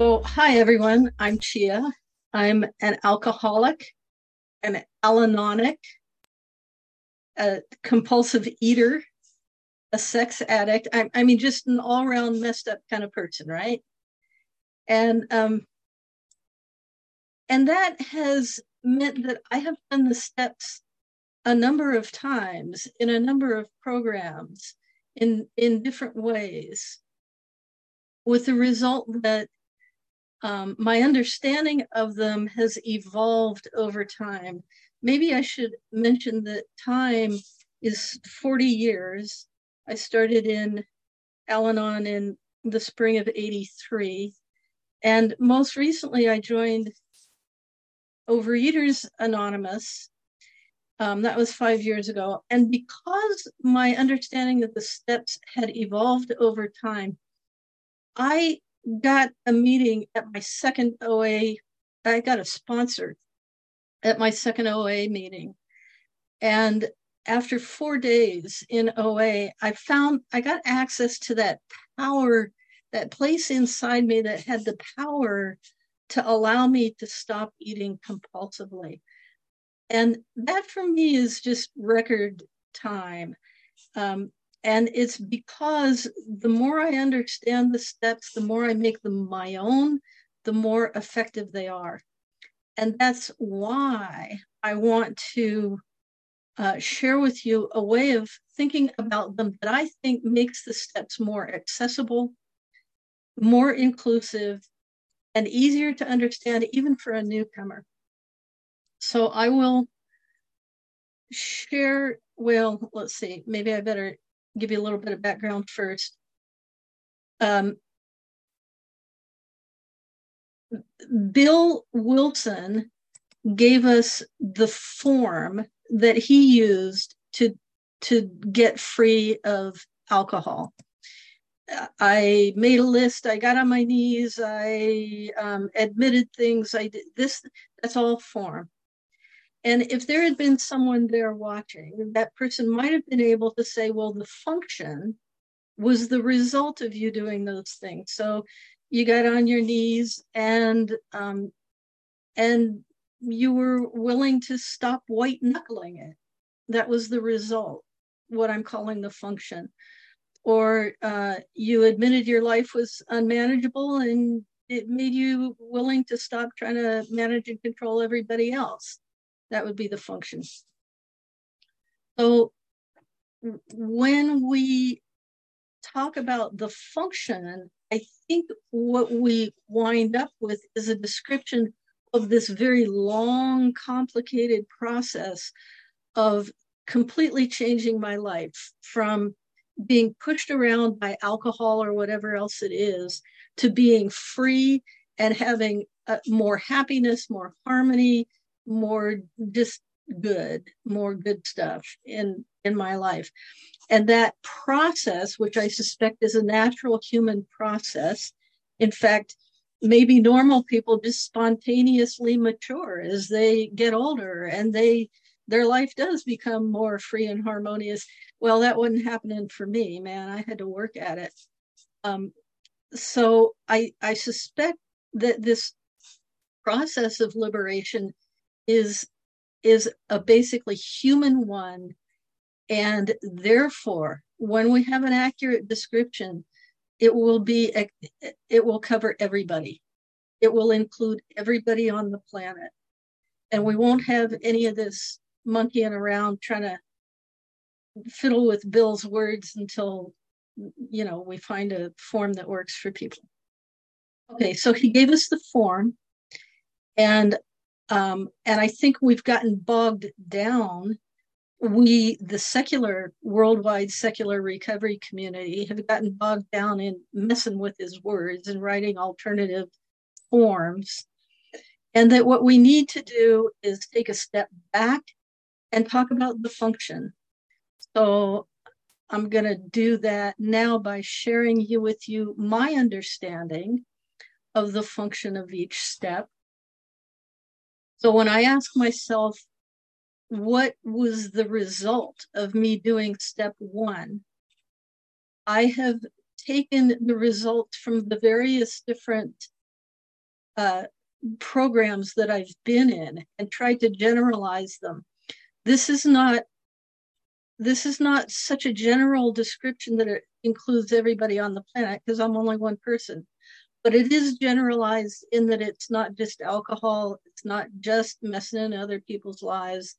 So, hi everyone. I'm Chia. I'm an alcoholic, an Al-Anonic, a compulsive eater, a sex addict. I, I mean, just an all-around messed up kind of person, right? And um, and that has meant that I have done the steps a number of times in a number of programs in in different ways with the result that um, my understanding of them has evolved over time. Maybe I should mention that time is 40 years. I started in Al Anon in the spring of 83. And most recently, I joined Overeaters Anonymous. Um, that was five years ago. And because my understanding of the steps had evolved over time, I got a meeting at my second OA. I got a sponsor at my second OA meeting. And after four days in OA, I found I got access to that power, that place inside me that had the power to allow me to stop eating compulsively. And that for me is just record time. Um, and it's because the more I understand the steps, the more I make them my own, the more effective they are. And that's why I want to uh, share with you a way of thinking about them that I think makes the steps more accessible, more inclusive, and easier to understand, even for a newcomer. So I will share. Well, let's see, maybe I better give you a little bit of background first. Um, Bill Wilson gave us the form that he used to to get free of alcohol. I made a list. I got on my knees. I um, admitted things. I did this. That's all form. And if there had been someone there watching, that person might have been able to say, well, the function was the result of you doing those things. So you got on your knees and um, and you were willing to stop white knuckling it. That was the result, what I'm calling the function. Or uh, you admitted your life was unmanageable and it made you willing to stop trying to manage and control everybody else. That would be the function. So when we talk about the function, I think what we wind up with is a description of this very long, complicated process of completely changing my life from being pushed around by alcohol or whatever else it is to being free and having uh, more happiness, more harmony, more just good, more good stuff in in my life. And that process, which I suspect is a natural human process, in fact, maybe normal people just spontaneously mature as they get older and they their life does become more free and harmonious. Well, that wasn't happening for me, man. I had to work at it. Um, so I I suspect that this process of liberation is is a basically human one. And therefore when we have an accurate description it will be it will cover everybody. It will include everybody on the planet. And we won't have any of this monkeying around trying to fiddle with bill's words until you know we find a form that works for people. Okay so he gave us the form and um, and I think we've gotten bogged down. We, the secular, worldwide secular recovery community, have gotten bogged down in messing with his words and writing alternative forms. And that what we need to do is take a step back and talk about the function. So I'm going to do that now by sharing you with you my understanding of the function of each step so when I ask myself, what was the result of me doing step one? I have taken the results from the various different uh, programs that I've been in and tried to generalize them. This is not this is not such a general description that it includes everybody on the planet because I'm only one person. But it is generalized in that it's not just alcohol, it's not just messing in other people's lives,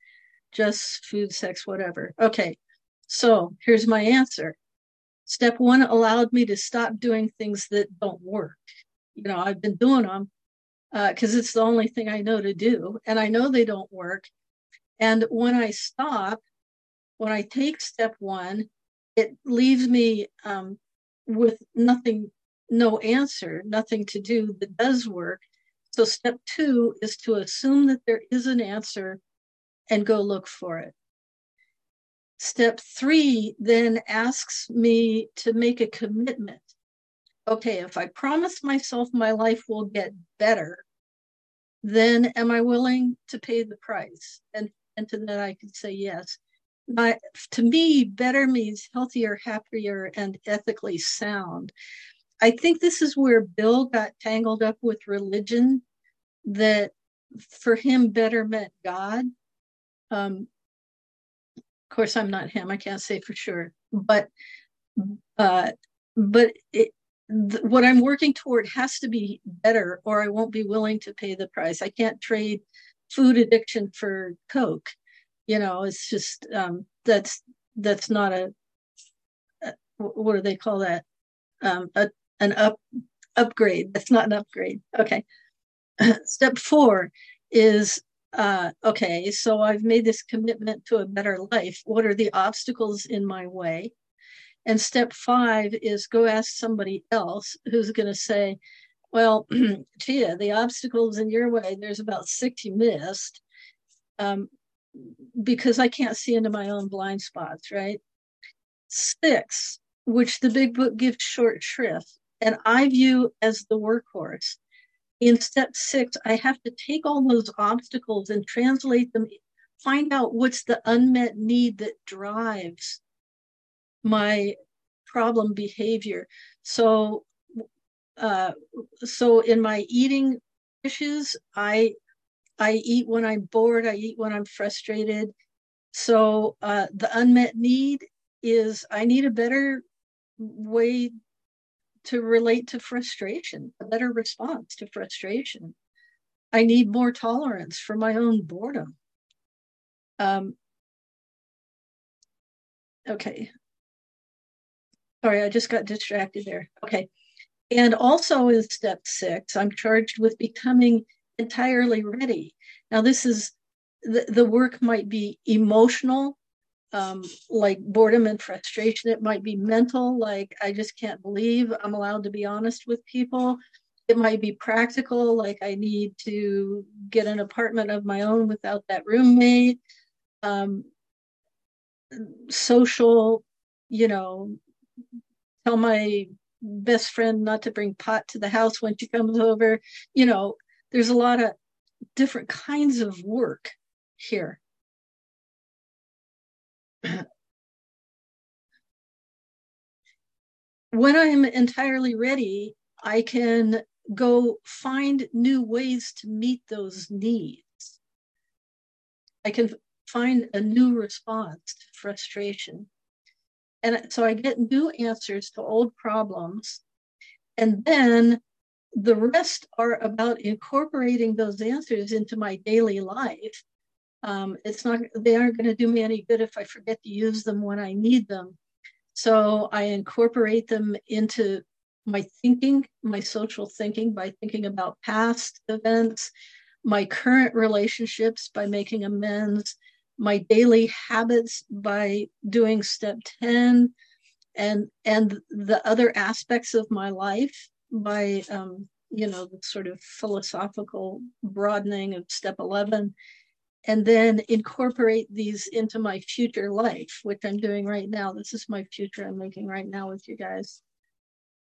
just food, sex, whatever. Okay, so here's my answer. Step one allowed me to stop doing things that don't work. You know, I've been doing them because uh, it's the only thing I know to do, and I know they don't work. And when I stop, when I take step one, it leaves me um, with nothing, no answer, nothing to do that does work. So step two is to assume that there is an answer and go look for it. Step three then asks me to make a commitment. Okay, if I promise myself my life will get better, then am I willing to pay the price? And and to that I could say yes. My, to me, better means healthier, happier, and ethically sound. I think this is where Bill got tangled up with religion, that for him, better meant God. Um, of course, I'm not him. I can't say for sure, but uh, but it, th- what I'm working toward has to be better, or I won't be willing to pay the price. I can't trade food addiction for Coke. You know, it's just um, that's that's not a, what do they call that? Um, a, an up upgrade. That's not an upgrade. Okay. Step four is uh, okay. So I've made this commitment to a better life. What are the obstacles in my way? And step five is go ask somebody else who's going to say, well, Chia, the obstacles in your way, there's about six you missed um, because I can't see into my own blind spots, right? Six, which the big book gives short shrift, and I view as the workhorse. In step six, I have to take all those obstacles and translate them, find out what's the unmet need that drives my problem behavior. So uh, so in my eating issues, I I eat when I'm bored. I eat when I'm frustrated. So uh, the unmet need is I need a better way to relate to frustration, a better response to frustration. I need more tolerance for my own boredom. Um, okay. Sorry, I just got distracted there. Okay. And also in step six, I'm charged with becoming entirely ready. Now, this is the, the work might be emotional, um, like boredom and frustration. It might be mental, like I just can't believe I'm allowed to be honest with people. It might be practical, like I need to get an apartment of my own without that roommate. Um, social, you know, tell my best friend not to bring pot to the house when she comes over. You know, there's a lot of different kinds of work here. when I'm entirely ready, I can go find new ways to meet those needs. I can find a new response to frustration. And so I get new answers to old problems. And then the rest are about incorporating those answers into my daily life. Um, it's not, they aren't going to do me any good if I forget to use them when I need them. So I incorporate them into my thinking, my social thinking by thinking about past events, my current relationships by making amends, my daily habits by doing step 10 and and the other aspects of my life by um, you know the sort of philosophical broadening of step 11 and then incorporate these into my future life which i'm doing right now this is my future i'm making right now with you guys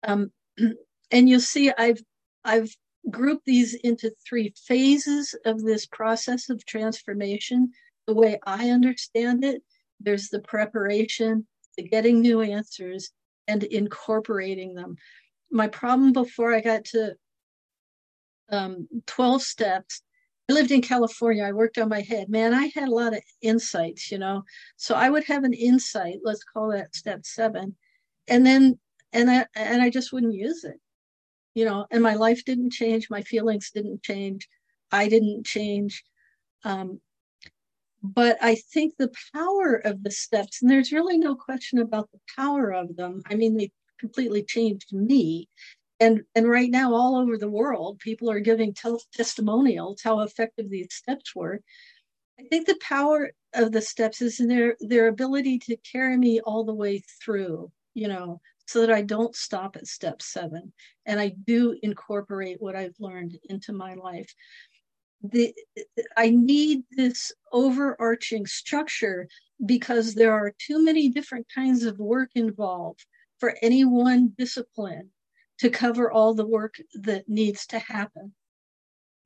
um, and you'll see i've i've grouped these into three phases of this process of transformation the way I understand it, there's the preparation, the getting new answers, and incorporating them. My problem before I got to um, 12 steps. I lived in California. I worked on my head. Man, I had a lot of insights, you know. So I would have an insight, let's call that step seven. And then and I and I just wouldn't use it. You know, and my life didn't change, my feelings didn't change, I didn't change. Um, but I think the power of the steps, and there's really no question about the power of them. I mean, they completely changed me. And, and right now, all over the world, people are giving tel- testimonials how effective these steps were. I think the power of the steps is in their their ability to carry me all the way through, you know, so that I don't stop at step seven. And I do incorporate what I've learned into my life. The I need this overarching structure because there are too many different kinds of work involved for any one discipline to cover all the work that needs to happen.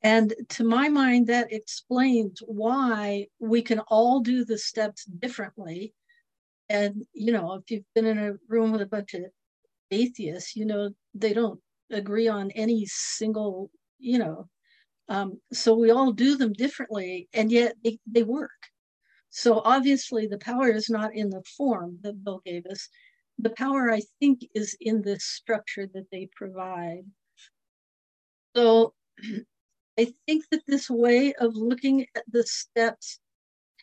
And to my mind, that explains why we can all do the steps differently. And, you know, if you've been in a room with a bunch of atheists, you know, they don't agree on any single, you know, um, so we all do them differently, and yet they, they work. So obviously, the power is not in the form that Bill gave us. The power, I think, is in this structure that they provide. So I think that this way of looking at the steps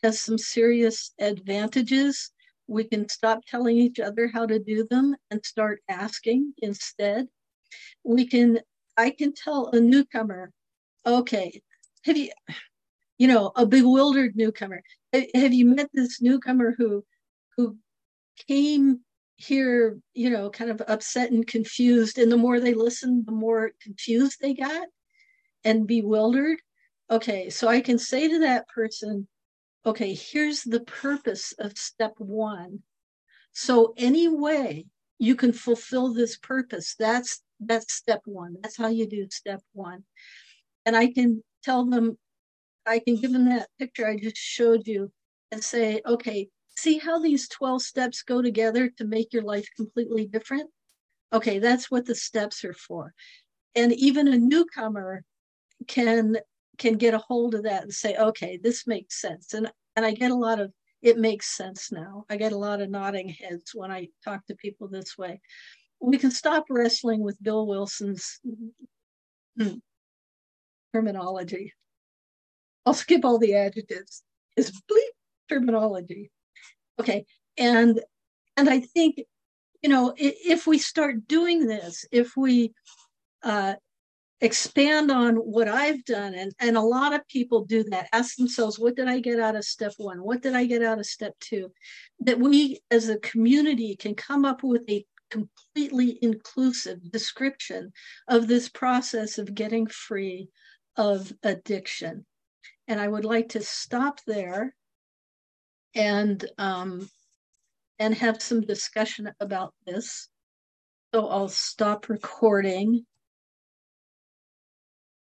has some serious advantages. We can stop telling each other how to do them and start asking instead. We can, I can tell a newcomer okay, have you, you know, a bewildered newcomer? Have you met this newcomer who, who came here, you know, kind of upset and confused, and the more they listened, the more confused they got and bewildered? Okay, so I can say to that person, okay, here's the purpose of step one. So any way you can fulfill this purpose, that's that's step one. That's how you do step one and I can tell them, I can give them that picture I just showed you and say, okay, see how these 12 steps go together to make your life completely different? Okay, that's what the steps are for. And even a newcomer can can get a hold of that and say, okay, this makes sense. And and I get a lot of it makes sense now. I get a lot of nodding heads when I talk to people this way. We can stop wrestling with Bill Wilson's terminology. I'll skip all the adjectives. Is bleep terminology. Okay, and and I think you know if we start doing this, if we uh, expand on what I've done, and and a lot of people do that. Ask themselves, what did I get out of step one? What did I get out of step two? That we as a community can come up with a completely inclusive description of this process of getting free of addiction. And I would like to stop there and um, and have some discussion about this. So I'll stop recording